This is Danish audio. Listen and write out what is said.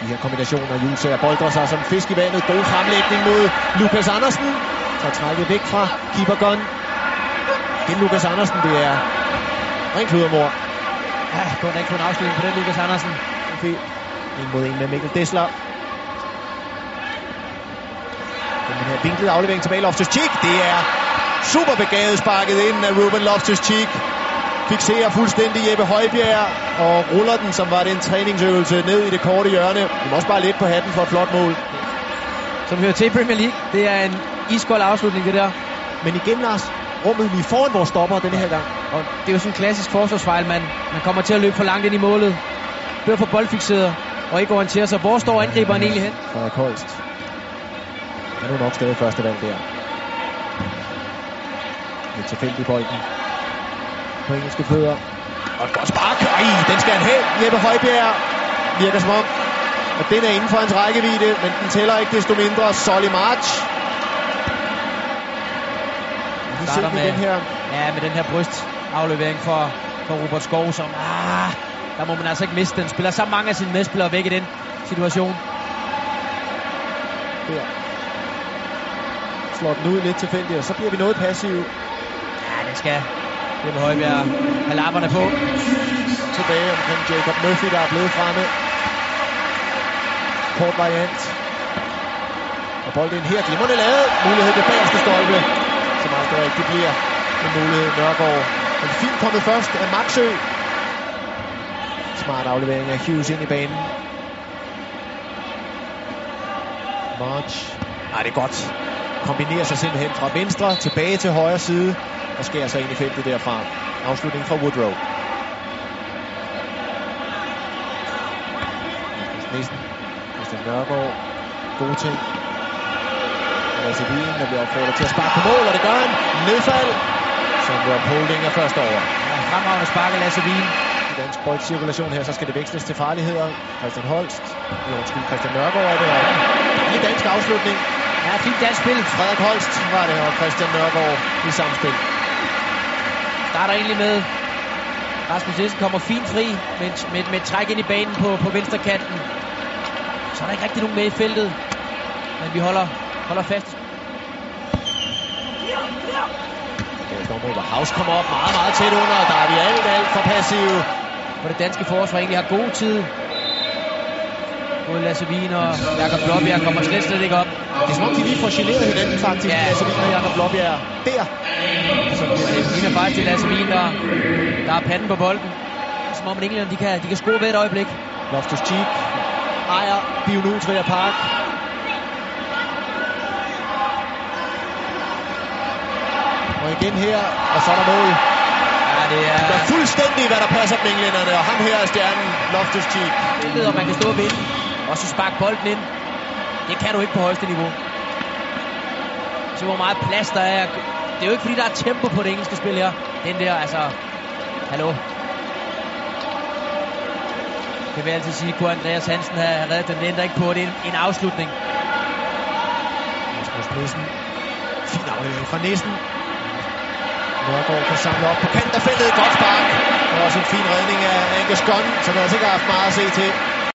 De her kombinationer, Julsager boldrer sig som fisk i vandet. God fremlægning mod Lukas Andersen. Så trækket væk fra keeper Gunn. Det Lukas Andersen, det er rent kludermor. Ja, kunne ikke en afslutning på den, Lukas Andersen. En mod en med Mikkel Dessler. Den her vinklede aflevering tilbage Loftus Cheek. Det er super begavet sparket ind af Ruben Loftus Cheek. Fixerer fuldstændig Jeppe Højbjerg og ruller den, som var den træningsøvelse, ned i det korte hjørne. Vi må også bare lidt på hatten for et flot mål. Som hører til i Premier League. Det er en iskold afslutning, det der. Men igen, Lars, rummet lige foran vores stopper denne her gang. Og det er jo sådan en klassisk forsvarsfejl, man, man kommer til at løbe for langt ind i målet. Bliver for boldfixeret og ikke orienterer sig. Hvor står angriberen egentlig hen? Frederik Holst. Han er nok stadig første valg der. Lidt tilfældig bolden. På engelske fødder. Og et godt spark. Ej, den skal han have. Jeppe Højbjerg virker som om, at den er inden for hans rækkevidde, men den tæller ikke desto mindre. Solly March. Vi Starter med med- den her. Ja, med den her brystaflevering for, for Robert Skov, som... Ah, der må man altså ikke miste den. Spiller så mange af sine medspillere væk i den situation. Der. Slår den ud lidt tilfældigt, og så bliver vi noget passive. Ja, det skal Jeppe Højbjerg have lapperne på. tilbage omkring Jacob Murphy, der er blevet fremme. Kort variant. Og bolden her, glimrende lavet. Mulighed det bagerste stolpe, Så meget der rigtig bliver en mulighed Nørgaard. Men fint kommet først af Maxø. Smart aflevering af Hughes ind i banen. March. Nej, det er godt. Kombinerer sig simpelthen fra venstre tilbage til højre side og skærer sig ind i feltet derfra. Afslutning fra Woodrow. Nissen. Christian Nørgaard. Gode ting. Lasse Wien, der bliver opfordret til at sparke på mål, og det gør han. Nedfald. Som Rob Holding er først over. Ja, fremragende spark af Lasse Wien. I dansk boldcirkulation her, så skal det veksles til farligheder. Christian Holst. Undskyld, Christian Nørgaard er det. I dansk afslutning. Ja, fint dansk spil. Frederik Holst var det, og Christian Nørgaard i samspil. Starter egentlig med Rasmus Nielsen kommer fint fri med, et- med, med træk ind i banen på, på venstre kanten. Så er der ikke rigtig nogen med i feltet. Men vi holder, holder fast. Hvor House kommer op meget, meget tæt under, og der er vi alt, alt for passive. Hvor det danske forsvar egentlig har god tid. Både Lasse Wien og Jakob Blåbjerg kommer slet, slet ikke op. Det er som om, de lige får generet hinanden faktisk. Ja. Altså, og Jakob Blåbjerg der. Så det ligner faktisk til Lasse Wien, der, der er panden på bolden. Som om England, de kan, de kan score ved et øjeblik. Loftus Cheek ejer Bionutria Park. Og igen her, og så er der mål. Ja, det er... Det er fuldstændig, hvad der passer dem englænderne, og ham her er stjernen, Loftus Cheek. billedet, om man kan stå og vinde. Og så sparke bolden ind. Det kan du ikke på højeste niveau. Se hvor meget plads der er. Det er jo ikke fordi, der er tempo på det engelske spil her. Den der, altså... Hallo. Det vil jeg altid sige, kunne Andreas Hansen have reddet den. Det ændrer ikke på, det er en, en afslutning. Rasmus Nielsen. Fin aflevering fra Nielsen. Nørgaard kan samle op på kant af feltet. Godt spark. Og også en fin redning af Angus Gunn, som altså ikke har haft meget at se til.